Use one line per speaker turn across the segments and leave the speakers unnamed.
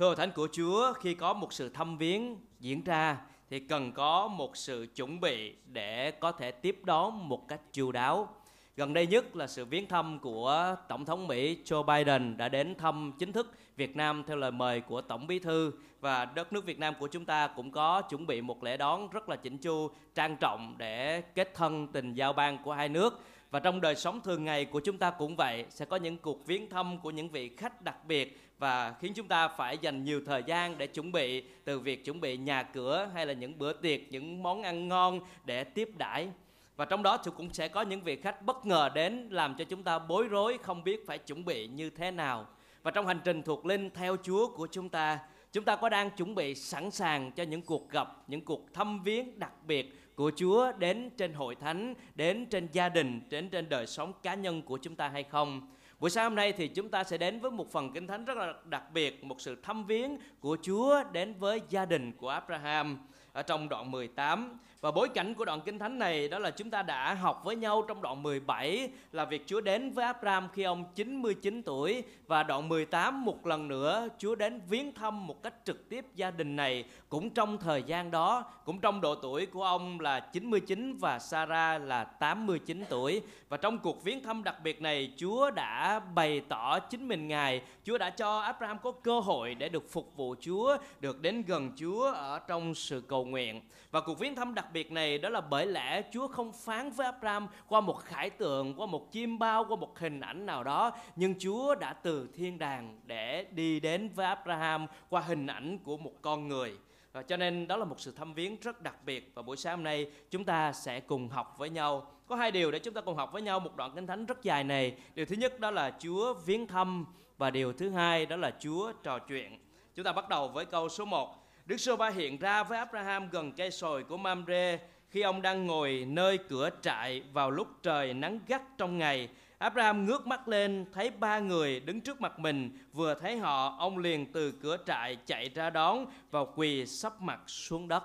Thưa hội thánh của Chúa, khi có một sự thăm viếng diễn ra thì cần có một sự chuẩn bị để có thể tiếp đón một cách chu đáo. Gần đây nhất là sự viếng thăm của Tổng thống Mỹ Joe Biden đã đến thăm chính thức Việt Nam theo lời mời của Tổng Bí thư và đất nước Việt Nam của chúng ta cũng có chuẩn bị một lễ đón rất là chỉnh chu, trang trọng để kết thân tình giao ban của hai nước. Và trong đời sống thường ngày của chúng ta cũng vậy, sẽ có những cuộc viếng thăm của những vị khách đặc biệt và khiến chúng ta phải dành nhiều thời gian để chuẩn bị từ việc chuẩn bị nhà cửa hay là những bữa tiệc, những món ăn ngon để tiếp đãi. Và trong đó thì cũng sẽ có những vị khách bất ngờ đến làm cho chúng ta bối rối không biết phải chuẩn bị như thế nào. Và trong hành trình thuộc linh theo Chúa của chúng ta, chúng ta có đang chuẩn bị sẵn sàng cho những cuộc gặp, những cuộc thăm viếng đặc biệt của Chúa đến trên hội thánh, đến trên gia đình, đến trên đời sống cá nhân của chúng ta hay không? Buổi sáng hôm nay thì chúng ta sẽ đến với một phần kinh thánh rất là đặc biệt, một sự thăm viếng của Chúa đến với gia đình của Abraham ở trong đoạn 18. Và bối cảnh của đoạn kinh thánh này đó là chúng ta đã học với nhau trong đoạn 17 là việc Chúa đến với Abraham khi ông 99 tuổi và đoạn 18 một lần nữa Chúa đến viếng thăm một cách trực tiếp gia đình này cũng trong thời gian đó, cũng trong độ tuổi của ông là 99 và Sarah là 89 tuổi. Và trong cuộc viếng thăm đặc biệt này Chúa đã bày tỏ chính mình Ngài, Chúa đã cho Abraham có cơ hội để được phục vụ Chúa, được đến gần Chúa ở trong sự cầu nguyện. Và cuộc viếng thăm đặc biệt này đó là bởi lẽ Chúa không phán với Abraham qua một khải tượng, qua một chim bao, qua một hình ảnh nào đó, nhưng Chúa đã từ thiên đàng để đi đến với Abraham qua hình ảnh của một con người. Và cho nên đó là một sự thăm viếng rất đặc biệt và buổi sáng hôm nay chúng ta sẽ cùng học với nhau. Có hai điều để chúng ta cùng học với nhau một đoạn kinh thánh rất dài này. Điều thứ nhất đó là Chúa viếng thăm và điều thứ hai đó là Chúa trò chuyện. Chúng ta bắt đầu với câu số 1. Đức Sô Ba hiện ra với Abraham gần cây sồi của Mamre khi ông đang ngồi nơi cửa trại vào lúc trời nắng gắt trong ngày. Abraham ngước mắt lên thấy ba người đứng trước mặt mình, vừa thấy họ, ông liền từ cửa trại chạy ra đón và quỳ sắp mặt xuống đất.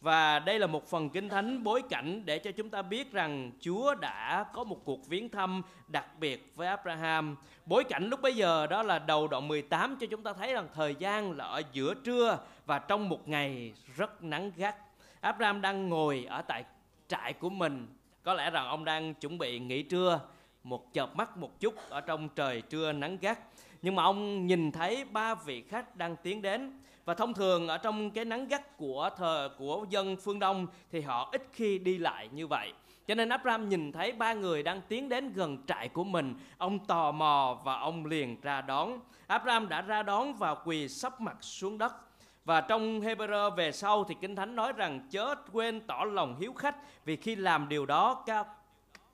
Và đây là một phần kinh thánh bối cảnh để cho chúng ta biết rằng Chúa đã có một cuộc viếng thăm đặc biệt với Abraham. Bối cảnh lúc bấy giờ đó là đầu đoạn 18 cho chúng ta thấy rằng thời gian là ở giữa trưa và trong một ngày rất nắng gắt. Abraham đang ngồi ở tại trại của mình. Có lẽ rằng ông đang chuẩn bị nghỉ trưa, một chợp mắt một chút ở trong trời trưa nắng gắt. Nhưng mà ông nhìn thấy ba vị khách đang tiến đến và thông thường ở trong cái nắng gắt của thờ của dân phương Đông thì họ ít khi đi lại như vậy. Cho nên Abraham nhìn thấy ba người đang tiến đến gần trại của mình, ông tò mò và ông liền ra đón. Abraham đã ra đón và quỳ sắp mặt xuống đất. Và trong Hebrew về sau thì Kinh Thánh nói rằng chớ quên tỏ lòng hiếu khách, vì khi làm điều đó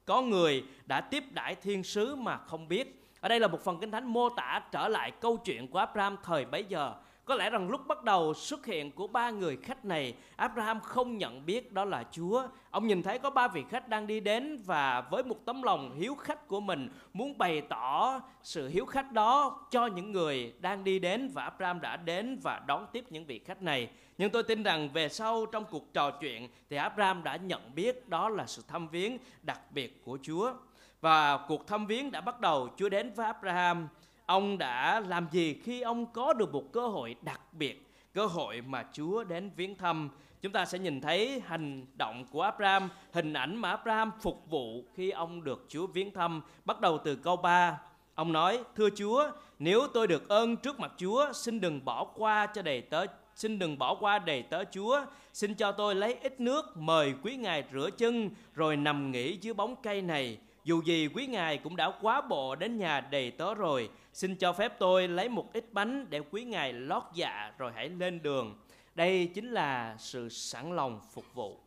có người đã tiếp đãi thiên sứ mà không biết. Ở đây là một phần Kinh Thánh mô tả trở lại câu chuyện của Abraham thời bấy giờ. Có lẽ rằng lúc bắt đầu xuất hiện của ba người khách này, Abraham không nhận biết đó là Chúa. Ông nhìn thấy có ba vị khách đang đi đến và với một tấm lòng hiếu khách của mình muốn bày tỏ sự hiếu khách đó cho những người đang đi đến và Abraham đã đến và đón tiếp những vị khách này. Nhưng tôi tin rằng về sau trong cuộc trò chuyện thì Abraham đã nhận biết đó là sự thăm viếng đặc biệt của Chúa. Và cuộc thăm viếng đã bắt đầu, Chúa đến với Abraham ông đã làm gì khi ông có được một cơ hội đặc biệt, cơ hội mà Chúa đến viếng thăm? Chúng ta sẽ nhìn thấy hành động của Abraham, hình ảnh mà Abraham phục vụ khi ông được Chúa viếng thăm. Bắt đầu từ câu 3 ông nói, thưa Chúa, nếu tôi được ơn trước mặt Chúa, xin đừng bỏ qua cho đầy tớ, xin đừng bỏ qua đầy tớ Chúa. Xin cho tôi lấy ít nước mời quý ngài rửa chân, rồi nằm nghỉ dưới bóng cây này dù gì quý ngài cũng đã quá bộ đến nhà đầy tớ rồi Xin cho phép tôi lấy một ít bánh để quý ngài lót dạ rồi hãy lên đường Đây chính là sự sẵn lòng phục vụ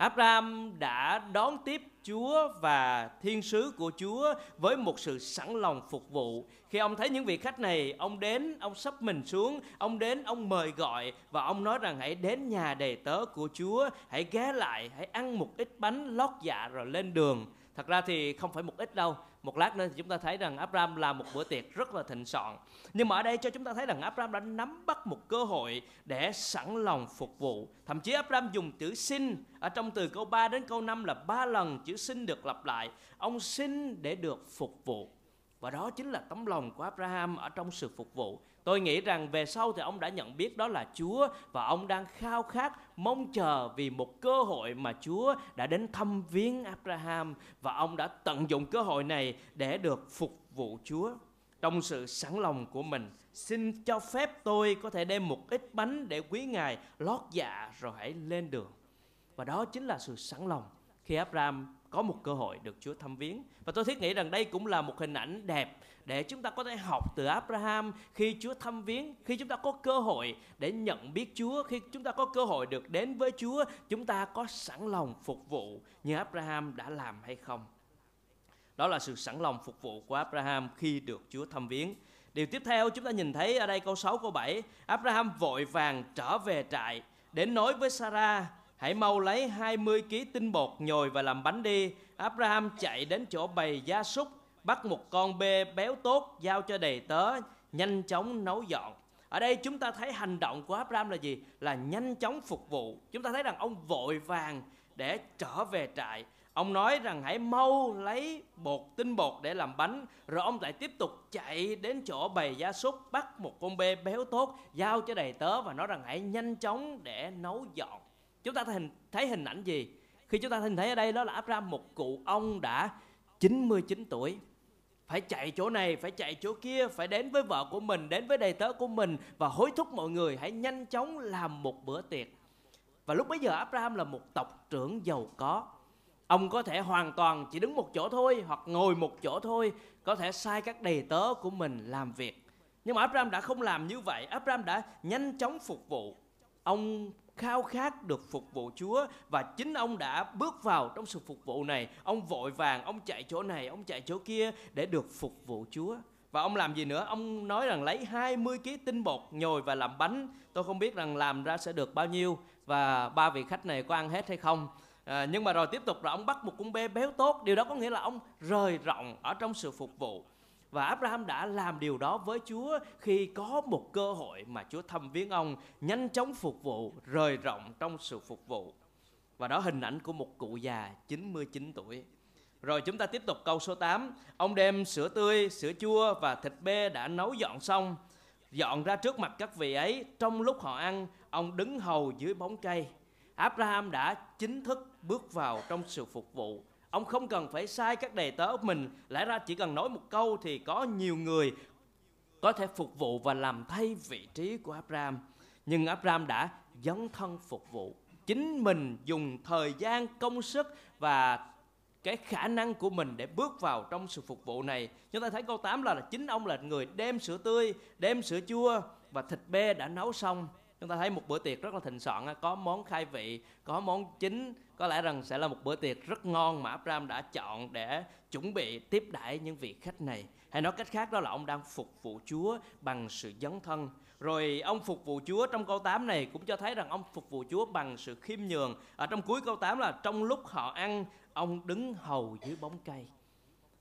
Abraham đã đón tiếp Chúa và thiên sứ của Chúa với một sự sẵn lòng phục vụ. Khi ông thấy những vị khách này, ông đến, ông sắp mình xuống, ông đến, ông mời gọi và ông nói rằng hãy đến nhà đầy tớ của Chúa, hãy ghé lại, hãy ăn một ít bánh lót dạ rồi lên đường. Thật ra thì không phải một ít đâu. Một lát nữa thì chúng ta thấy rằng Abraham làm một bữa tiệc rất là thịnh soạn. Nhưng mà ở đây cho chúng ta thấy rằng Abraham đã nắm bắt một cơ hội Để sẵn lòng phục vụ. Thậm chí Abraham dùng chữ xin Ở trong từ câu 3 đến câu 5 là ba lần chữ xin được lặp lại. Ông xin để được phục vụ và đó chính là tấm lòng của Abraham ở trong sự phục vụ. Tôi nghĩ rằng về sau thì ông đã nhận biết đó là Chúa và ông đang khao khát mong chờ vì một cơ hội mà Chúa đã đến thăm viếng Abraham và ông đã tận dụng cơ hội này để được phục vụ Chúa. Trong sự sẵn lòng của mình, xin cho phép tôi có thể đem một ít bánh để quý ngài lót dạ rồi hãy lên đường. Và đó chính là sự sẵn lòng khi Abraham có một cơ hội được Chúa thăm viếng. Và tôi thiết nghĩ rằng đây cũng là một hình ảnh đẹp để chúng ta có thể học từ Abraham khi Chúa thăm viếng, khi chúng ta có cơ hội để nhận biết Chúa, khi chúng ta có cơ hội được đến với Chúa, chúng ta có sẵn lòng phục vụ như Abraham đã làm hay không. Đó là sự sẵn lòng phục vụ của Abraham khi được Chúa thăm viếng. Điều tiếp theo chúng ta nhìn thấy ở đây câu 6 câu 7, Abraham vội vàng trở về trại đến nói với Sarah, hãy mau lấy 20 kg tinh bột nhồi và làm bánh đi. Abraham chạy đến chỗ bầy gia súc, bắt một con bê béo tốt giao cho đầy tớ, nhanh chóng nấu dọn. Ở đây chúng ta thấy hành động của Abraham là gì? Là nhanh chóng phục vụ. Chúng ta thấy rằng ông vội vàng để trở về trại. Ông nói rằng hãy mau lấy bột tinh bột để làm bánh. Rồi ông lại tiếp tục chạy đến chỗ bầy gia súc, bắt một con bê béo tốt giao cho đầy tớ và nói rằng hãy nhanh chóng để nấu dọn chúng ta thấy hình, thấy hình ảnh gì? Khi chúng ta nhìn thấy ở đây đó là Abraham một cụ ông đã 99 tuổi. Phải chạy chỗ này phải chạy chỗ kia phải đến với vợ của mình đến với đầy tớ của mình và hối thúc mọi người hãy nhanh chóng làm một bữa tiệc. Và lúc bấy giờ Abraham là một tộc trưởng giàu có. Ông có thể hoàn toàn chỉ đứng một chỗ thôi hoặc ngồi một chỗ thôi có thể sai các đầy tớ của mình làm việc. Nhưng mà Abraham đã không làm như vậy. Abraham đã nhanh chóng phục vụ. Ông khao khát được phục vụ Chúa và chính ông đã bước vào trong sự phục vụ này. Ông vội vàng, ông chạy chỗ này, ông chạy chỗ kia để được phục vụ Chúa. Và ông làm gì nữa? Ông nói rằng lấy 20 kg tinh bột nhồi và làm bánh. Tôi không biết rằng làm ra sẽ được bao nhiêu và ba vị khách này có ăn hết hay không. À, nhưng mà rồi tiếp tục là ông bắt một con bê béo tốt. Điều đó có nghĩa là ông rời rộng ở trong sự phục vụ. Và Abraham đã làm điều đó với Chúa khi có một cơ hội mà Chúa thăm viếng ông, nhanh chóng phục vụ, rời rộng trong sự phục vụ. Và đó hình ảnh của một cụ già 99 tuổi. Rồi chúng ta tiếp tục câu số 8. Ông đem sữa tươi, sữa chua và thịt bê đã nấu dọn xong, dọn ra trước mặt các vị ấy. Trong lúc họ ăn, ông đứng hầu dưới bóng cây. Abraham đã chính thức bước vào trong sự phục vụ Ông không cần phải sai các đầy tớ mình Lẽ ra chỉ cần nói một câu thì có nhiều người có thể phục vụ và làm thay vị trí của Abraham. Nhưng Abraham đã dấn thân phục vụ. Chính mình dùng thời gian, công sức và cái khả năng của mình để bước vào trong sự phục vụ này. Chúng ta thấy câu 8 là, là chính ông là người đem sữa tươi, đem sữa chua và thịt bê đã nấu xong. Chúng ta thấy một bữa tiệc rất là thịnh soạn, có món khai vị, có món chính, có lẽ rằng sẽ là một bữa tiệc rất ngon mà Abraham đã chọn để chuẩn bị tiếp đãi những vị khách này. Hay nói cách khác đó là ông đang phục vụ Chúa bằng sự dấn thân. Rồi ông phục vụ Chúa trong câu 8 này cũng cho thấy rằng ông phục vụ Chúa bằng sự khiêm nhường. Ở trong cuối câu 8 là trong lúc họ ăn, ông đứng hầu dưới bóng cây.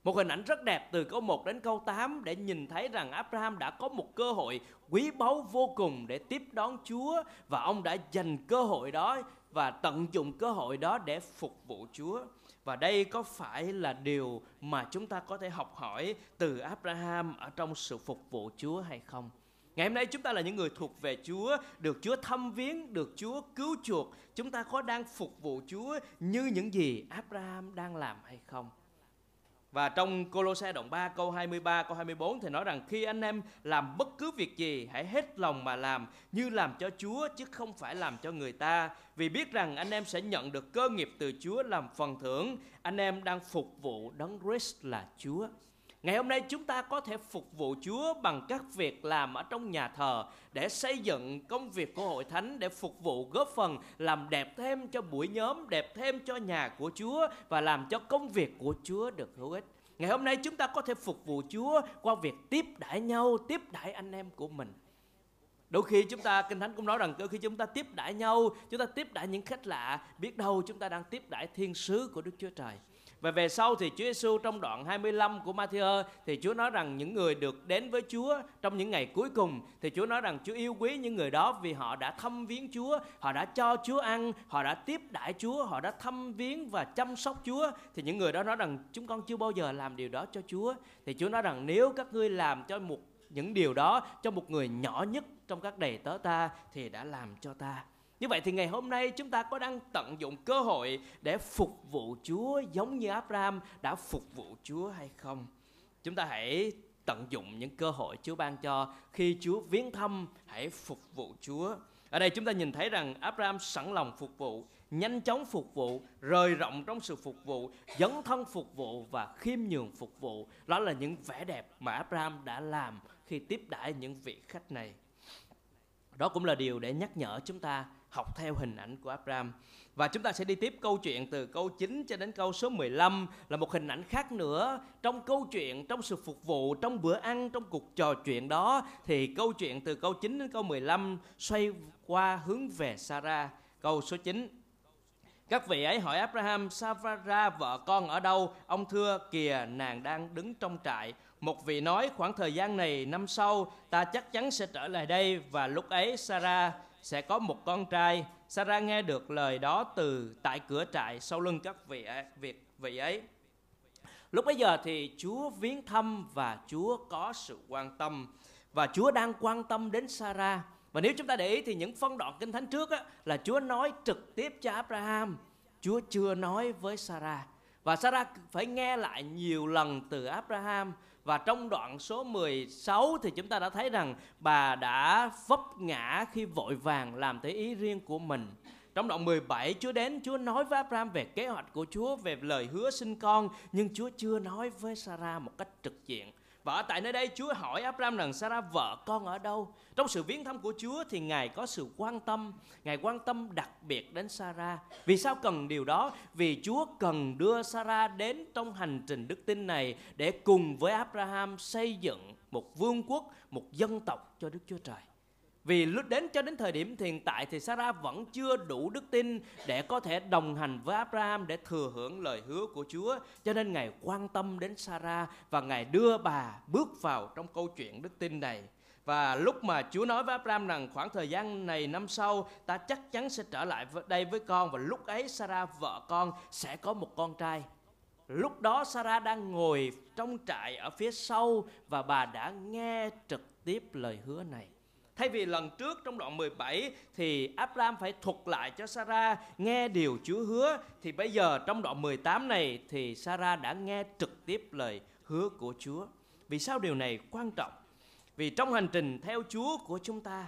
Một hình ảnh rất đẹp từ câu 1 đến câu 8 để nhìn thấy rằng Abraham đã có một cơ hội quý báu vô cùng để tiếp đón Chúa và ông đã dành cơ hội đó và tận dụng cơ hội đó để phục vụ Chúa. Và đây có phải là điều mà chúng ta có thể học hỏi từ Abraham ở trong sự phục vụ Chúa hay không? Ngày hôm nay chúng ta là những người thuộc về Chúa, được Chúa thăm viếng, được Chúa cứu chuộc. Chúng ta có đang phục vụ Chúa như những gì Abraham đang làm hay không? Và trong Colosse đoạn 3 câu 23 câu 24 thì nói rằng, khi anh em làm bất cứ việc gì, hãy hết lòng mà làm, như làm cho Chúa chứ không phải làm cho người ta vì biết rằng anh em sẽ nhận được cơ nghiệp từ Chúa làm phần thưởng anh em đang phục vụ đấng Christ là Chúa. Ngày hôm nay chúng ta có thể phục vụ Chúa bằng các việc làm ở trong nhà thờ để xây dựng công việc của hội thánh để phục vụ góp phần làm đẹp thêm cho buổi nhóm, đẹp thêm cho nhà của Chúa và làm cho công việc của Chúa được hữu ích. Ngày hôm nay chúng ta có thể phục vụ Chúa qua việc tiếp đãi nhau, tiếp đãi anh em của mình. Đôi khi chúng ta kinh thánh cũng nói rằng đôi khi chúng ta tiếp đãi nhau, chúng ta tiếp đãi những khách lạ, biết đâu chúng ta đang tiếp đãi thiên sứ của Đức Chúa Trời. Và về sau thì Chúa Giêsu trong đoạn 25 của Matthew thì Chúa nói rằng những người được đến với Chúa trong những ngày cuối cùng thì Chúa nói rằng Chúa yêu quý những người đó vì họ đã thăm viếng Chúa, họ đã cho Chúa ăn, họ đã tiếp đãi Chúa, họ đã thăm viếng và chăm sóc Chúa. Thì những người đó nói rằng chúng con chưa bao giờ làm điều đó cho Chúa. Thì Chúa nói rằng nếu các ngươi làm cho một những điều đó cho một người nhỏ nhất trong các đầy tớ ta thì đã làm cho ta. Như vậy thì ngày hôm nay chúng ta có đang tận dụng cơ hội để phục vụ Chúa giống như Abraham đã phục vụ Chúa hay không? Chúng ta hãy tận dụng những cơ hội Chúa ban cho khi Chúa viếng thăm hãy phục vụ Chúa. Ở đây chúng ta nhìn thấy rằng Abraham sẵn lòng phục vụ, nhanh chóng phục vụ, rời rộng trong sự phục vụ, dấn thân phục vụ và khiêm nhường phục vụ. Đó là những vẻ đẹp mà Abraham đã làm khi tiếp đãi những vị khách này. Đó cũng là điều để nhắc nhở chúng ta học theo hình ảnh của Abraham. Và chúng ta sẽ đi tiếp câu chuyện từ câu 9 cho đến câu số 15 là một hình ảnh khác nữa. Trong câu chuyện, trong sự phục vụ, trong bữa ăn, trong cuộc trò chuyện đó thì câu chuyện từ câu 9 đến câu 15 xoay qua hướng về Sarah. Câu số 9 các vị ấy hỏi Abraham, Sarah vợ con ở đâu? Ông thưa, kìa nàng đang đứng trong trại. Một vị nói khoảng thời gian này năm sau ta chắc chắn sẽ trở lại đây và lúc ấy Sarah sẽ có một con trai. Sarah nghe được lời đó từ tại cửa trại sau lưng các vị việc vị ấy. Lúc bấy giờ thì Chúa viếng thăm và Chúa có sự quan tâm và Chúa đang quan tâm đến Sarah. Và nếu chúng ta để ý thì những phân đoạn kinh thánh trước á, là Chúa nói trực tiếp cho Abraham, Chúa chưa nói với Sarah. Và Sarah phải nghe lại nhiều lần từ Abraham và trong đoạn số 16 thì chúng ta đã thấy rằng bà đã vấp ngã khi vội vàng làm theo ý riêng của mình. Trong đoạn 17 Chúa đến, Chúa nói với Abraham về kế hoạch của Chúa, về lời hứa sinh con, nhưng Chúa chưa nói với Sarah một cách trực diện. Và ở tại nơi đây Chúa hỏi Abraham rằng Sarah vợ con ở đâu? Trong sự viếng thăm của Chúa thì Ngài có sự quan tâm, Ngài quan tâm đặc biệt đến Sarah. Vì sao cần điều đó? Vì Chúa cần đưa Sarah đến trong hành trình đức tin này để cùng với Abraham xây dựng một vương quốc, một dân tộc cho Đức Chúa Trời. Vì lúc đến cho đến thời điểm hiện tại thì Sarah vẫn chưa đủ đức tin để có thể đồng hành với Abraham để thừa hưởng lời hứa của Chúa. Cho nên Ngài quan tâm đến Sarah và Ngài đưa bà bước vào trong câu chuyện đức tin này. Và lúc mà Chúa nói với Abraham rằng khoảng thời gian này năm sau, ta chắc chắn sẽ trở lại đây với con và lúc ấy Sarah vợ con sẽ có một con trai. Lúc đó Sarah đang ngồi trong trại ở phía sau và bà đã nghe trực tiếp lời hứa này. Thay vì lần trước trong đoạn 17 thì Abraham phải thuật lại cho Sarah nghe điều Chúa hứa thì bây giờ trong đoạn 18 này thì Sarah đã nghe trực tiếp lời hứa của Chúa. Vì sao điều này quan trọng? Vì trong hành trình theo Chúa của chúng ta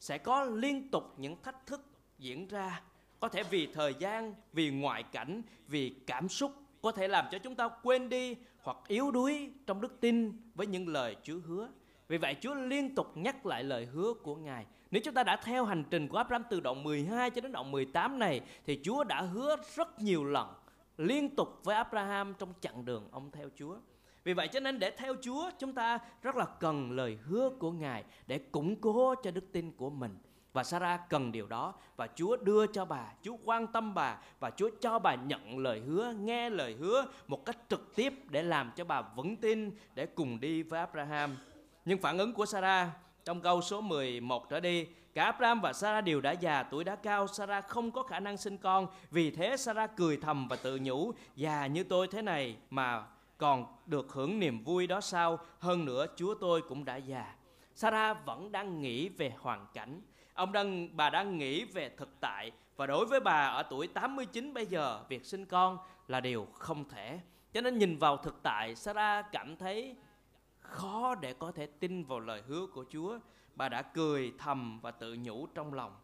sẽ có liên tục những thách thức diễn ra. Có thể vì thời gian, vì ngoại cảnh, vì cảm xúc có thể làm cho chúng ta quên đi hoặc yếu đuối trong đức tin với những lời Chúa hứa. Vì vậy Chúa liên tục nhắc lại lời hứa của Ngài. Nếu chúng ta đã theo hành trình của Abraham từ đoạn 12 cho đến đoạn 18 này thì Chúa đã hứa rất nhiều lần liên tục với Abraham trong chặng đường ông theo Chúa. Vì vậy cho nên để theo Chúa chúng ta rất là cần lời hứa của Ngài để củng cố cho đức tin của mình. Và Sarah cần điều đó và Chúa đưa cho bà, Chúa quan tâm bà và Chúa cho bà nhận lời hứa, nghe lời hứa một cách trực tiếp để làm cho bà vững tin để cùng đi với Abraham nhưng phản ứng của Sarah trong câu số 11 trở đi, cả Abraham và Sarah đều đã già, tuổi đã cao, Sarah không có khả năng sinh con. Vì thế Sarah cười thầm và tự nhủ, già như tôi thế này mà còn được hưởng niềm vui đó sao? Hơn nữa Chúa tôi cũng đã già. Sarah vẫn đang nghĩ về hoàn cảnh. Ông đang bà đang nghĩ về thực tại và đối với bà ở tuổi 89 bây giờ việc sinh con là điều không thể. Cho nên nhìn vào thực tại Sarah cảm thấy khó để có thể tin vào lời hứa của Chúa. Bà đã cười thầm và tự nhủ trong lòng.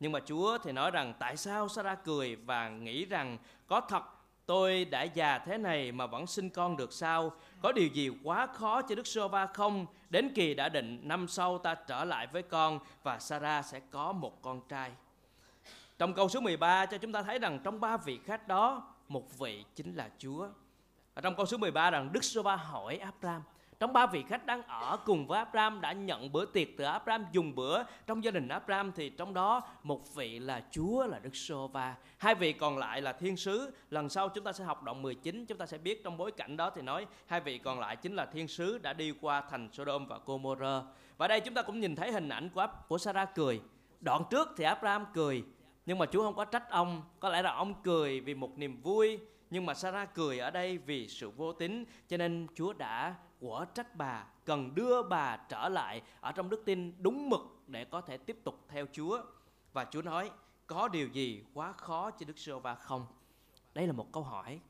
Nhưng mà Chúa thì nói rằng tại sao Sarah cười và nghĩ rằng có thật tôi đã già thế này mà vẫn sinh con được sao? Có điều gì quá khó cho Đức Sô Va không? Đến kỳ đã định năm sau ta trở lại với con và Sarah sẽ có một con trai. Trong câu số 13 cho chúng ta thấy rằng trong ba vị khách đó, một vị chính là Chúa. Ở trong câu số 13 rằng, Đức Sô Va hỏi Abraham, trong ba vị khách đang ở cùng với Abraham đã nhận bữa tiệc từ Abraham, dùng bữa trong gia đình Abraham, thì trong đó một vị là Chúa là Đức Sô Va. Hai vị còn lại là thiên sứ. Lần sau chúng ta sẽ học đoạn 19 chúng ta sẽ biết trong bối cảnh đó thì nói, hai vị còn lại chính là thiên sứ đã đi qua thành Sodom và Gomorrah. Và đây chúng ta cũng nhìn thấy hình ảnh của của Sarah cười. Đoạn trước thì Abraham cười, nhưng mà Chúa không có trách ông. Có lẽ là ông cười vì một niềm vui nhưng mà Sarah cười ở đây vì sự vô tín cho nên Chúa đã quở trách bà cần đưa bà trở lại ở trong đức tin đúng mực để có thể tiếp tục theo Chúa. Và Chúa nói, có điều gì quá khó cho Đức Sô Va không? Đây là một câu hỏi.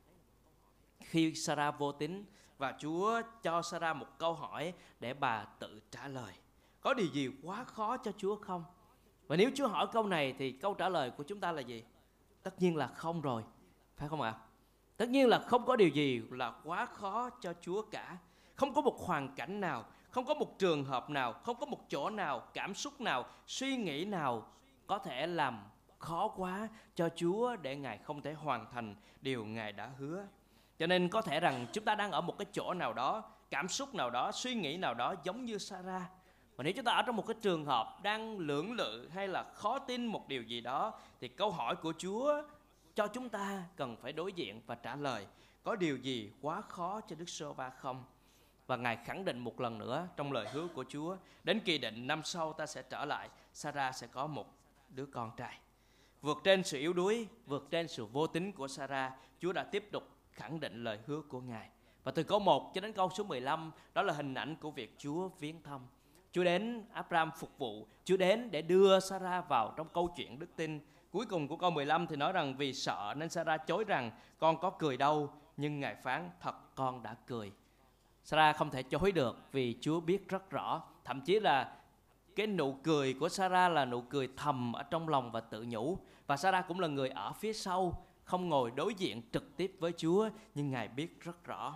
Khi Sarah vô tín và Chúa cho Sarah một câu hỏi để bà tự trả lời. Có điều gì quá khó cho Chúa không? Và nếu Chúa hỏi câu này thì câu trả lời của chúng ta là gì? Tất nhiên là không rồi, phải không ạ? À? Tất nhiên là không có điều gì là quá khó cho Chúa cả. Không có một hoàn cảnh nào, không có một trường hợp nào, không có một chỗ nào, cảm xúc nào, suy nghĩ nào có thể làm khó quá cho Chúa để Ngài không thể hoàn thành điều Ngài đã hứa. Cho nên có thể rằng chúng ta đang ở một cái chỗ nào đó, cảm xúc nào đó, suy nghĩ nào đó giống như Sarah. Và nếu chúng ta ở trong một cái trường hợp đang lưỡng lự hay là khó tin một điều gì đó thì câu hỏi của Chúa cho chúng ta cần phải đối diện và trả lời, có điều gì quá khó cho Đức Sô Va không? Và Ngài khẳng định một lần nữa trong lời hứa của Chúa, Đến kỳ định năm sau ta sẽ trở lại Sarah sẽ có một đứa con trai. Vượt trên sự yếu đuối, Vượt trên sự vô tính của Sarah Chúa đã tiếp tục khẳng định lời hứa của Ngài. Và từ câu 1 cho đến câu số 15 Đó là hình ảnh của việc Chúa viếng thăm. Chúa đến Abraham phục vụ, Chúa đến để đưa Sarah vào trong câu chuyện đức tin. Cuối cùng của câu 15 thì nói rằng vì sợ nên Sarah chối rằng con có cười đâu nhưng Ngài phán thật con đã cười. Sarah không thể chối được vì Chúa biết rất rõ. Thậm chí là cái nụ cười của Sarah là nụ cười thầm ở trong lòng và tự nhủ. Và Sarah cũng là người ở phía sau, không ngồi đối diện trực tiếp với Chúa, nhưng Ngài biết rất rõ.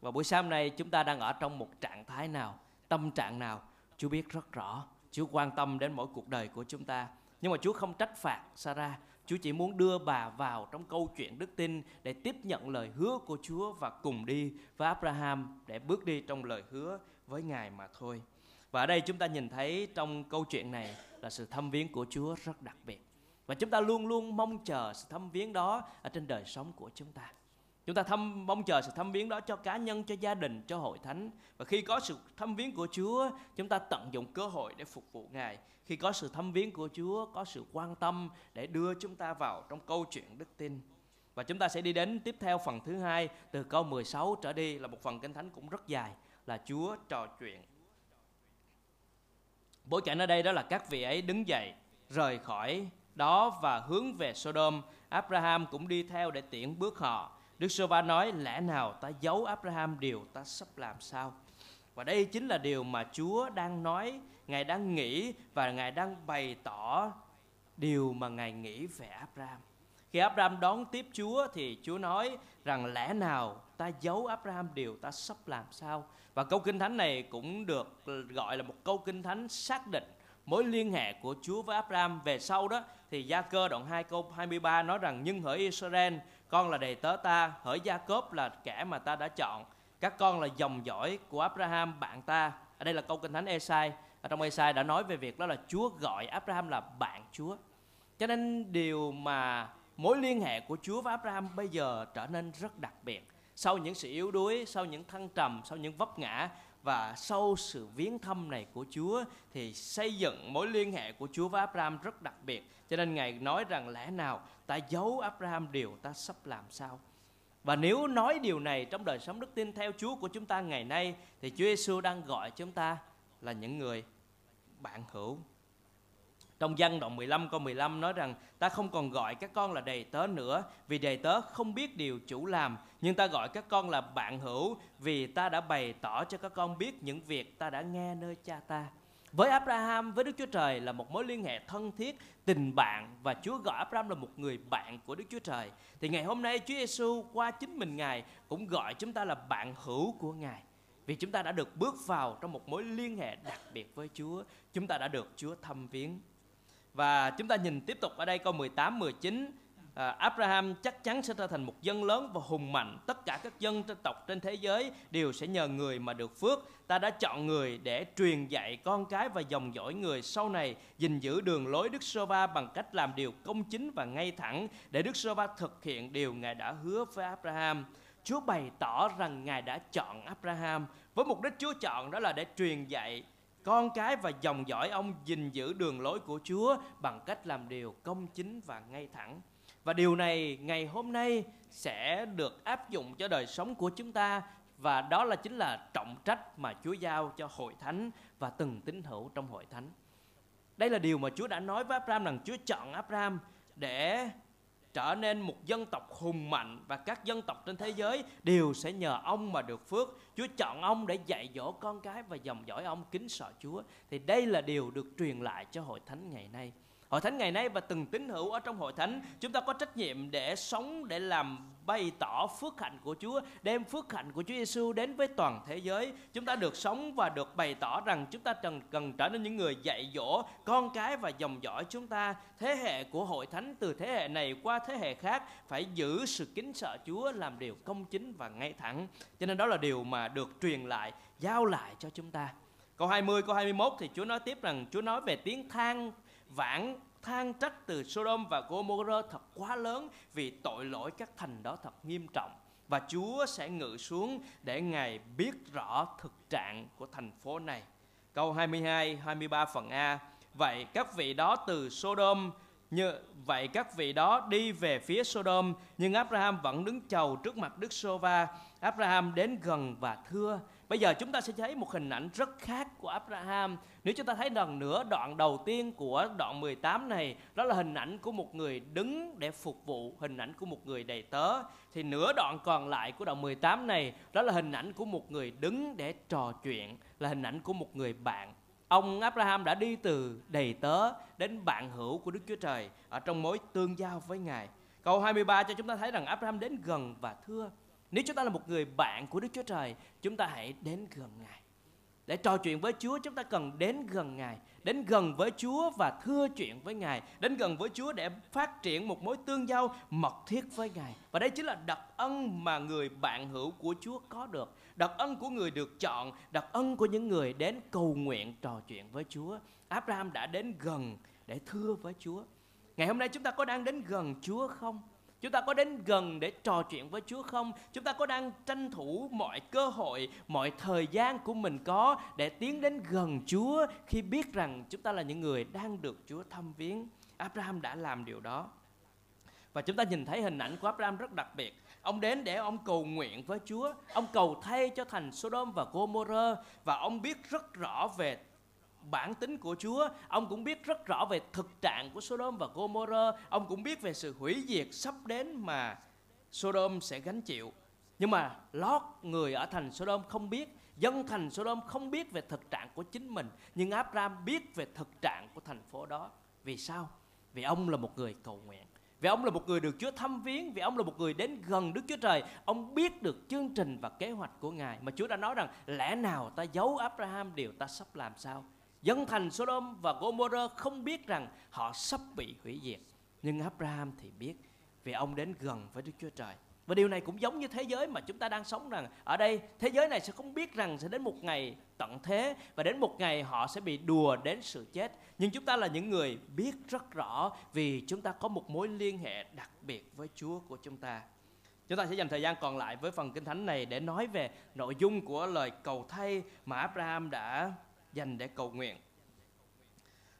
Và buổi sáng nay chúng ta đang ở trong một trạng thái nào, tâm trạng nào, Chúa biết rất rõ. Chúa quan tâm đến mỗi cuộc đời của chúng ta. Nhưng mà Chúa không trách phạt Sarah, Chúa chỉ muốn đưa bà vào trong câu chuyện đức tin để tiếp nhận lời hứa của Chúa và cùng đi với Abraham để bước đi trong lời hứa với Ngài mà thôi. Và ở đây chúng ta nhìn thấy trong câu chuyện này là sự thăm viếng của Chúa rất đặc biệt. Và chúng ta luôn luôn mong chờ sự thăm viếng đó ở trên đời sống của chúng ta. Chúng ta thăm mong chờ sự thăm viếng đó cho cá nhân, cho gia đình, cho hội thánh. Và khi có sự thăm viếng của Chúa, chúng ta tận dụng cơ hội để phục vụ Ngài. Khi có sự thăm viếng của Chúa, có sự quan tâm để đưa chúng ta vào trong câu chuyện đức tin. Và chúng ta sẽ đi đến tiếp theo phần thứ hai từ câu 16 trở đi là một phần kinh thánh cũng rất dài là Chúa trò chuyện. Bối cảnh ở đây đó là các vị ấy đứng dậy rời khỏi đó và hướng về Sodom. Abraham cũng đi theo để tiễn bước họ Đức Sô Va nói lẽ nào ta giấu Abraham điều ta sắp làm sao? Và đây chính là điều mà Chúa đang nói, Ngài đang nghĩ và Ngài đang bày tỏ điều mà Ngài nghĩ về Abraham. Khi Abraham đón tiếp Chúa thì Chúa nói rằng lẽ nào ta giấu Abraham điều ta sắp làm sao? Và câu kinh thánh này cũng được gọi là một câu kinh thánh xác định mối liên hệ của Chúa với Abraham về sau đó thì Gia Cơ đoạn 2 câu 23 nói rằng nhưng hỡi Israel con là đầy tớ ta, hỡi Gia Cốp là kẻ mà ta đã chọn. Các con là dòng dõi của Abraham, bạn ta. Ở đây là câu kinh thánh Esai. Ở trong Esai đã nói về việc đó là Chúa gọi Abraham là bạn Chúa. Cho nên điều mà mối liên hệ của Chúa với Abraham bây giờ trở nên rất đặc biệt. Sau những sự yếu đuối, sau những thăng trầm, sau những vấp ngã và sau sự viếng thăm này của Chúa thì xây dựng mối liên hệ của Chúa với Abraham rất đặc biệt. Cho nên Ngài nói rằng lẽ nào ta giấu Abraham điều ta sắp làm sao? Và nếu nói điều này trong đời sống đức tin theo Chúa của chúng ta ngày nay, thì Chúa Giêsu đang gọi chúng ta là những người bạn hữu trong văn đoạn 15 câu 15 nói rằng, ta không còn gọi các con là đầy tớ nữa, vì đầy tớ không biết điều chủ làm nhưng ta gọi các con là bạn hữu, vì ta đã bày tỏ cho các con biết những việc ta đã nghe nơi cha ta. Với Abraham, với Đức Chúa Trời là một mối liên hệ thân thiết, tình bạn và Chúa gọi Abraham là một người bạn của Đức Chúa Trời. Thì ngày hôm nay Chúa Giêsu qua chính mình Ngài cũng gọi chúng ta là bạn hữu của Ngài. Vì chúng ta đã được bước vào trong một mối liên hệ đặc biệt với Chúa, chúng ta đã được Chúa thăm viếng. Và chúng ta nhìn tiếp tục ở đây câu 18, 19 à, Abraham chắc chắn sẽ trở thành một dân lớn và hùng mạnh Tất cả các dân trên tộc trên thế giới đều sẽ nhờ người mà được phước Ta đã chọn người để truyền dạy con cái và dòng dõi người sau này gìn giữ đường lối Đức Sô Va bằng cách làm điều công chính và ngay thẳng để Đức Sô Va thực hiện điều Ngài đã hứa với Abraham. Chúa bày tỏ rằng Ngài đã chọn Abraham với mục đích Chúa chọn đó là để truyền dạy con cái và dòng dõi ông gìn giữ đường lối của Chúa bằng cách làm điều công chính và ngay thẳng. Và điều này ngày hôm nay sẽ được áp dụng cho đời sống của chúng ta và đó là chính là trọng trách mà Chúa giao cho hội thánh và từng tín hữu trong hội thánh. Đây là điều mà Chúa đã nói với Abraham rằng Chúa chọn Abraham để trở nên một dân tộc hùng mạnh và các dân tộc trên thế giới đều sẽ nhờ ông mà được phước. Chúa chọn ông để dạy dỗ con cái và dòng dõi ông kính sợ Chúa. Thì đây là điều được truyền lại cho hội thánh ngày nay. Hội thánh ngày nay và từng tín hữu ở trong hội thánh, chúng ta có trách nhiệm để sống để làm bày tỏ phước hạnh của Chúa, đem phước hạnh của Chúa Giêsu đến với toàn thế giới. Chúng ta được sống và được bày tỏ rằng chúng ta cần cần trở nên những người dạy dỗ con cái và dòng dõi chúng ta. Thế hệ của hội thánh từ thế hệ này qua thế hệ khác phải giữ sự kính sợ Chúa, làm điều công chính và ngay thẳng. Cho nên đó là điều mà được truyền lại, giao lại cho chúng ta. Câu 20, câu 21 thì Chúa nói tiếp rằng Chúa nói về tiếng than vãng than trách từ Sodom và Gomorrah thật quá lớn vì tội lỗi các thành đó thật nghiêm trọng và Chúa sẽ ngự xuống để Ngài biết rõ thực trạng của thành phố này. Câu 22, 23 phần A. Vậy các vị đó từ Sodom như vậy các vị đó đi về phía Sodom nhưng Abraham vẫn đứng chầu trước mặt Đức Sova. Abraham đến gần và thưa Bây giờ chúng ta sẽ thấy một hình ảnh rất khác của Abraham. Nếu chúng ta thấy lần nữa đoạn đầu tiên của đoạn 18 này, đó là hình ảnh của một người đứng để phục vụ, hình ảnh của một người đầy tớ. Thì nửa đoạn còn lại của đoạn 18 này, đó là hình ảnh của một người đứng để trò chuyện, là hình ảnh của một người bạn. Ông Abraham đã đi từ đầy tớ đến bạn hữu của Đức Chúa Trời ở trong mối tương giao với Ngài. Câu 23 cho chúng ta thấy rằng Abraham đến gần và thưa nếu chúng ta là một người bạn của Đức Chúa Trời, chúng ta hãy đến gần Ngài. Để trò chuyện với Chúa, chúng ta cần đến gần Ngài, đến gần với Chúa và thưa chuyện với Ngài, đến gần với Chúa để phát triển một mối tương giao mật thiết với Ngài. Và đây chính là đặc ân mà người bạn hữu của Chúa có được. Đặc ân của người được chọn, đặc ân của những người đến cầu nguyện trò chuyện với Chúa. Abraham đã đến gần để thưa với Chúa. Ngày hôm nay chúng ta có đang đến gần Chúa không? Chúng ta có đến gần để trò chuyện với Chúa không? Chúng ta có đang tranh thủ mọi cơ hội, mọi thời gian của mình có để tiến đến gần Chúa khi biết rằng chúng ta là những người đang được Chúa thăm viếng. Abraham đã làm điều đó. Và chúng ta nhìn thấy hình ảnh của Abraham rất đặc biệt. Ông đến để ông cầu nguyện với Chúa. Ông cầu thay cho thành Sodom và Gomorrah. Và ông biết rất rõ về bản tính của Chúa, ông cũng biết rất rõ về thực trạng của Sodom và Gomorrah, ông cũng biết về sự hủy diệt sắp đến mà Sodom sẽ gánh chịu. Nhưng mà Lót người ở thành Sodom không biết, dân thành Sodom không biết về thực trạng của chính mình, nhưng Abraham biết về thực trạng của thành phố đó. Vì sao? Vì ông là một người cầu nguyện. Vì ông là một người được Chúa thăm viếng Vì ông là một người đến gần Đức Chúa Trời Ông biết được chương trình và kế hoạch của Ngài Mà Chúa đã nói rằng Lẽ nào ta giấu Abraham điều ta sắp làm sao Dân thành Sodom và Gomorrah không biết rằng họ sắp bị hủy diệt. Nhưng Abraham thì biết, vì ông đến gần với Đức Chúa Trời. Và điều này cũng giống như thế giới mà chúng ta đang sống rằng, ở đây, thế giới này sẽ không biết rằng sẽ đến một ngày tận thế và đến một ngày họ sẽ bị đùa đến sự chết. Nhưng chúng ta là những người biết rất rõ vì chúng ta có một mối liên hệ đặc biệt với Chúa của chúng ta. Chúng ta sẽ dành thời gian còn lại với phần kinh thánh này để nói về nội dung của lời cầu thay mà Abraham đã dành để cầu nguyện.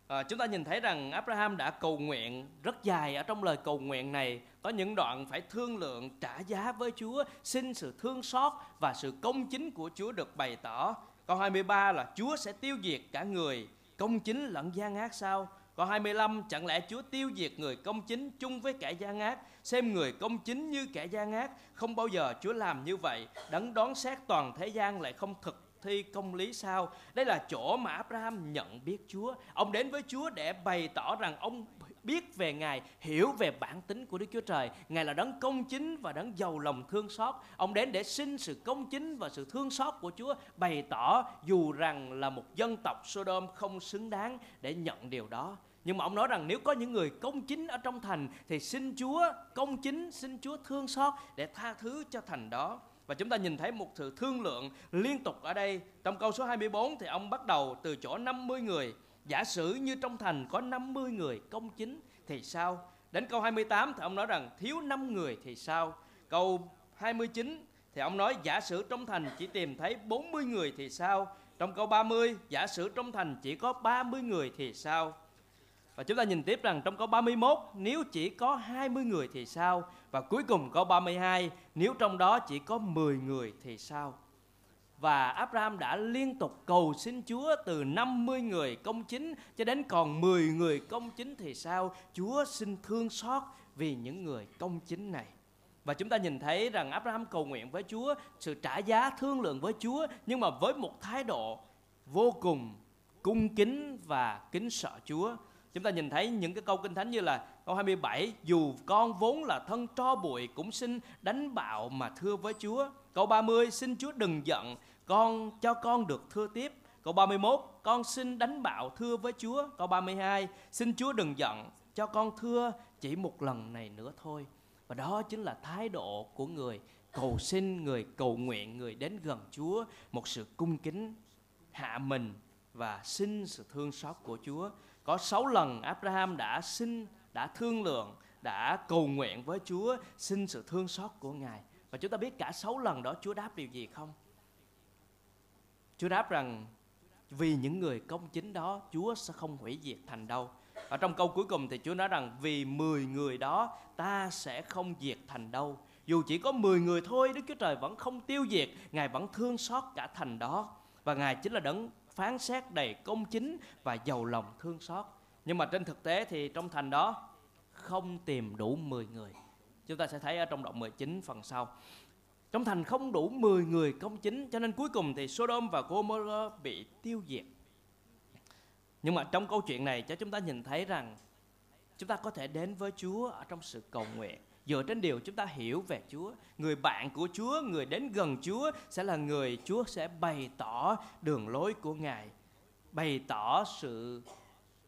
À, chúng ta nhìn thấy rằng Abraham đã cầu nguyện rất dài. Ở trong lời cầu nguyện này có những đoạn phải thương lượng trả giá với Chúa xin sự thương xót và sự công chính của Chúa được bày tỏ. Câu 23 là Chúa sẽ tiêu diệt cả người công chính lẫn gian ác sao? Câu 25 chẳng lẽ Chúa tiêu diệt người công chính chung với kẻ gian ác xem người công chính như kẻ gian ác không bao giờ Chúa làm như vậy. Đấng đoán xét toàn thế gian lại không thực thi công lý sao đây là chỗ mà Abraham nhận biết Chúa ông đến với Chúa để bày tỏ rằng ông biết về Ngài, hiểu về bản tính của Đức Chúa Trời. Ngài là đấng công chính và đấng giàu lòng thương xót. Ông đến để xin sự công chính và sự thương xót của Chúa, bày tỏ dù rằng là một dân tộc Sodom không xứng đáng để nhận điều đó. Nhưng mà ông nói rằng nếu có những người công chính ở trong thành thì xin Chúa công chính, xin Chúa thương xót để tha thứ cho thành đó. Và chúng ta nhìn thấy một sự thương lượng liên tục ở đây. Trong câu số 24 thì ông bắt đầu từ chỗ 50 người. Giả sử như trong thành có 50 người công chính thì sao? Đến câu 28 thì ông nói rằng thiếu 5 người thì sao? Câu 29 thì ông nói giả sử trong thành chỉ tìm thấy 40 người thì sao? Trong câu 30 giả sử trong thành chỉ có 30 người thì sao? Và chúng ta nhìn tiếp rằng trong câu 31 nếu chỉ có 20 người thì sao? Và cuối cùng câu 32 nếu trong đó chỉ có 10 người thì sao? và Abraham đã liên tục cầu xin Chúa từ 50 người công chính cho đến còn 10 người công chính thì sao? Chúa xin thương xót vì những người công chính này. Và chúng ta nhìn thấy rằng Abraham cầu nguyện với Chúa, sự trả giá thương lượng với Chúa nhưng mà với một thái độ vô cùng cung kính và kính sợ Chúa. Chúng ta nhìn thấy những cái câu kinh thánh như là câu 27 Dù con vốn là thân tro bụi cũng xin đánh bạo mà thưa với Chúa. Câu 30 Xin Chúa đừng giận con cho con được thưa tiếp. Câu 31 Con xin đánh bạo thưa với Chúa. Câu 32 Xin Chúa đừng giận cho con thưa chỉ một lần này nữa thôi. Và đó chính là thái độ của người cầu xin, người cầu nguyện, người đến gần Chúa Một sự cung kính hạ mình và xin sự thương xót của Chúa có sáu lần Abraham đã xin, đã thương lượng, đã cầu nguyện với Chúa xin sự thương xót của Ngài. Và chúng ta biết cả sáu lần đó Chúa đáp điều gì không? Chúa đáp rằng vì những người công chính đó Chúa sẽ không hủy diệt thành đâu. Ở trong câu cuối cùng thì Chúa nói rằng vì 10 người đó ta sẽ không diệt thành đâu. Dù chỉ có 10 người thôi Đức Chúa Trời vẫn không tiêu diệt, Ngài vẫn thương xót cả thành đó. Và Ngài chính là đấng phán xét đầy công chính và giàu lòng thương xót. Nhưng mà trên thực tế thì trong thành đó không tìm đủ 10 người. Chúng ta sẽ thấy ở trong đoạn 19 phần sau. Trong thành không đủ 10 người công chính, cho nên cuối cùng thì Sodom và Gomorrah bị tiêu diệt. Nhưng mà trong câu chuyện này, cho chúng ta nhìn thấy rằng chúng ta có thể đến với Chúa ở trong sự cầu nguyện dựa trên điều chúng ta hiểu về Chúa. Người bạn của Chúa, người đến gần Chúa sẽ là người Chúa sẽ bày tỏ đường lối của Ngài, bày tỏ sự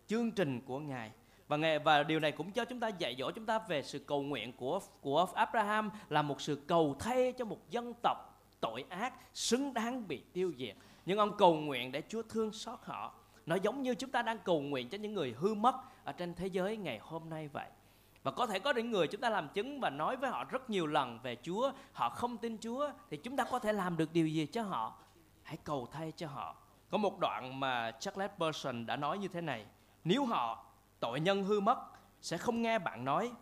chương trình của Ngài. Và ngày và điều này cũng cho chúng ta dạy dỗ chúng ta về sự cầu nguyện của của Abraham là một sự cầu thay cho một dân tộc tội ác xứng đáng bị tiêu diệt. Nhưng ông cầu nguyện để Chúa thương xót họ. Nó giống như chúng ta đang cầu nguyện cho những người hư mất ở trên thế giới ngày hôm nay vậy. Và có thể có những người chúng ta làm chứng và nói với họ rất nhiều lần về Chúa, họ không tin Chúa thì chúng ta có thể làm được điều gì cho họ? Hãy cầu thay cho họ. Có một đoạn mà Charles Person đã nói như thế này: Nếu họ tội nhân hư mất sẽ không nghe bạn nói,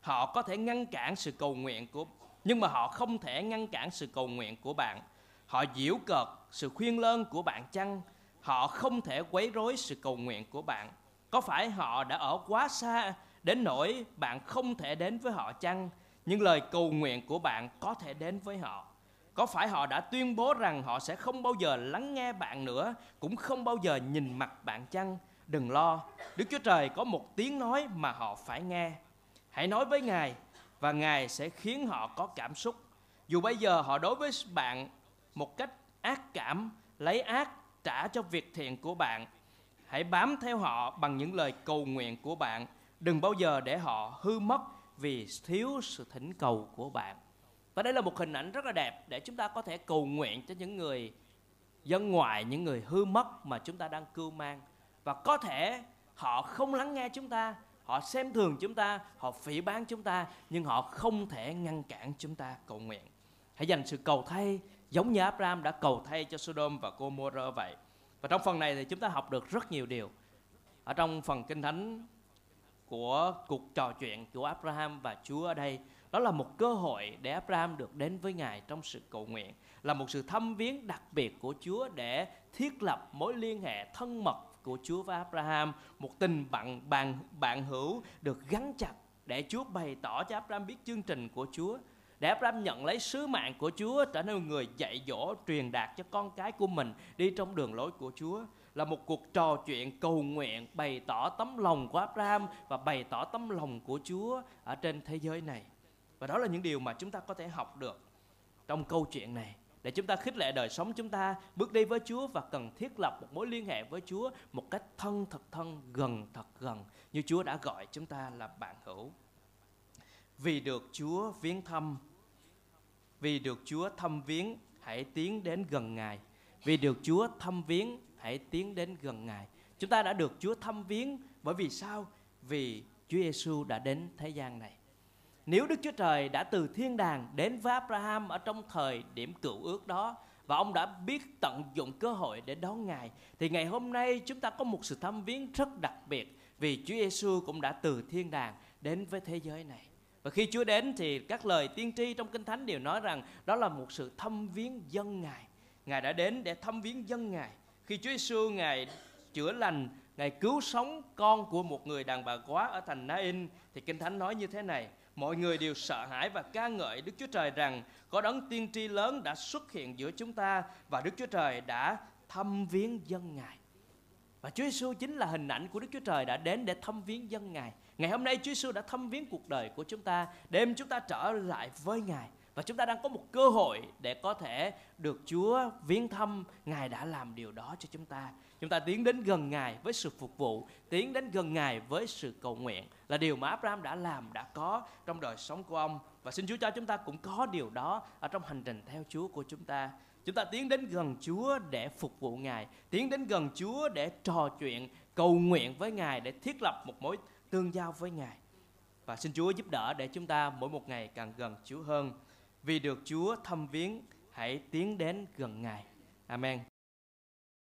họ có thể ngăn cản sự cầu nguyện của nhưng mà họ không thể ngăn cản sự cầu nguyện của bạn. Họ giễu cợt sự khuyên lơn của bạn chăng? Họ không thể quấy rối sự cầu nguyện của bạn. Có phải họ đã ở quá xa đến nỗi bạn không thể đến với họ chăng? Nhưng lời cầu nguyện của bạn có thể đến với họ. Có phải họ đã tuyên bố rằng họ sẽ không bao giờ lắng nghe bạn nữa, cũng không bao giờ nhìn mặt bạn chăng? Đừng lo, đức chúa trời có một tiếng nói mà họ phải nghe. Hãy nói với ngài, và ngài sẽ khiến họ có cảm xúc. Dù bây giờ họ đối với bạn một cách ác cảm, lấy ác trả cho việc thiện của bạn, hãy bám theo họ bằng những lời cầu nguyện của bạn. Đừng bao giờ để họ hư mất vì thiếu sự thỉnh cầu của bạn. Và đây là một hình ảnh rất là đẹp để chúng ta có thể cầu nguyện cho những người dân ngoại, những người hư mất mà chúng ta đang cưu mang. Và có thể họ không lắng nghe chúng ta, họ xem thường chúng ta, họ phỉ bán chúng ta, nhưng họ không thể ngăn cản chúng ta cầu nguyện. Hãy dành sự cầu thay giống như Abraham đã cầu thay cho Sodom và Gomorrah vậy. Và trong phần này thì chúng ta học được rất nhiều điều. Ở trong phần Kinh Thánh của cuộc trò chuyện của Abraham và Chúa ở đây. Đó là một cơ hội để Abraham được đến với Ngài trong sự cầu nguyện, là một sự thăm viếng đặc biệt của Chúa để thiết lập mối liên hệ thân mật của Chúa với Abraham, một tình bạn bạn bạn hữu được gắn chặt để Chúa bày tỏ cho Abraham biết chương trình của Chúa, để Abraham nhận lấy sứ mạng của Chúa, trở nên người dạy dỗ truyền đạt cho con cái của mình đi trong đường lối của Chúa là một cuộc trò chuyện cầu nguyện bày tỏ tấm lòng của Abraham và bày tỏ tấm lòng của Chúa ở trên thế giới này. Và đó là những điều mà chúng ta có thể học được trong câu chuyện này để chúng ta khích lệ đời sống chúng ta bước đi với Chúa và cần thiết lập một mối liên hệ với Chúa một cách thân thật thân, gần thật gần như Chúa đã gọi chúng ta là bạn hữu. Vì được Chúa viếng thăm, vì được Chúa thăm viếng, hãy tiến đến gần Ngài. Vì được Chúa thăm viếng, hãy tiến đến gần Ngài. Chúng ta đã được Chúa thăm viếng bởi vì sao? Vì Chúa Giêsu đã đến thế gian này. Nếu Đức Chúa Trời đã từ thiên đàng đến với Abraham ở trong thời điểm cựu ước đó và ông đã biết tận dụng cơ hội để đón Ngài, thì ngày hôm nay chúng ta có một sự thăm viếng rất đặc biệt vì Chúa Giêsu cũng đã từ thiên đàng đến với thế giới này. Và khi Chúa đến thì các lời tiên tri trong Kinh Thánh đều nói rằng đó là một sự thăm viếng dân Ngài Ngài đã đến để thăm viếng dân Ngài. Khi Chúa Giêsu Ngài chữa lành, Ngài cứu sống con của một người đàn bà quá ở thành Nain thì Kinh Thánh nói như thế này: mọi người đều sợ hãi và ca ngợi Đức Chúa Trời rằng có đấng tiên tri lớn đã xuất hiện giữa chúng ta và Đức Chúa Trời đã thăm viếng dân Ngài. Và Chúa Giêsu chính là hình ảnh của Đức Chúa Trời đã đến để thăm viếng dân Ngài. Ngày hôm nay Chúa Giêsu đã thăm viếng cuộc đời của chúng ta, đem chúng ta trở lại với Ngài và chúng ta đang có một cơ hội để có thể được Chúa viếng thăm. Ngài đã làm điều đó cho chúng ta. Chúng ta tiến đến gần Ngài với sự phục vụ, tiến đến gần Ngài với sự cầu nguyện là điều mà Abraham đã làm, đã có trong đời sống của ông. Và xin Chúa cho chúng ta cũng có điều đó ở trong hành trình theo Chúa của chúng ta. Chúng ta tiến đến gần Chúa để phục vụ Ngài, tiến đến gần Chúa để trò chuyện, cầu nguyện với Ngài để thiết lập một mối tương giao với Ngài. Và xin Chúa giúp đỡ để chúng ta mỗi một ngày càng gần Chúa hơn vì được Chúa thăm viếng hãy tiến đến gần Ngài. Amen.